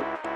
you.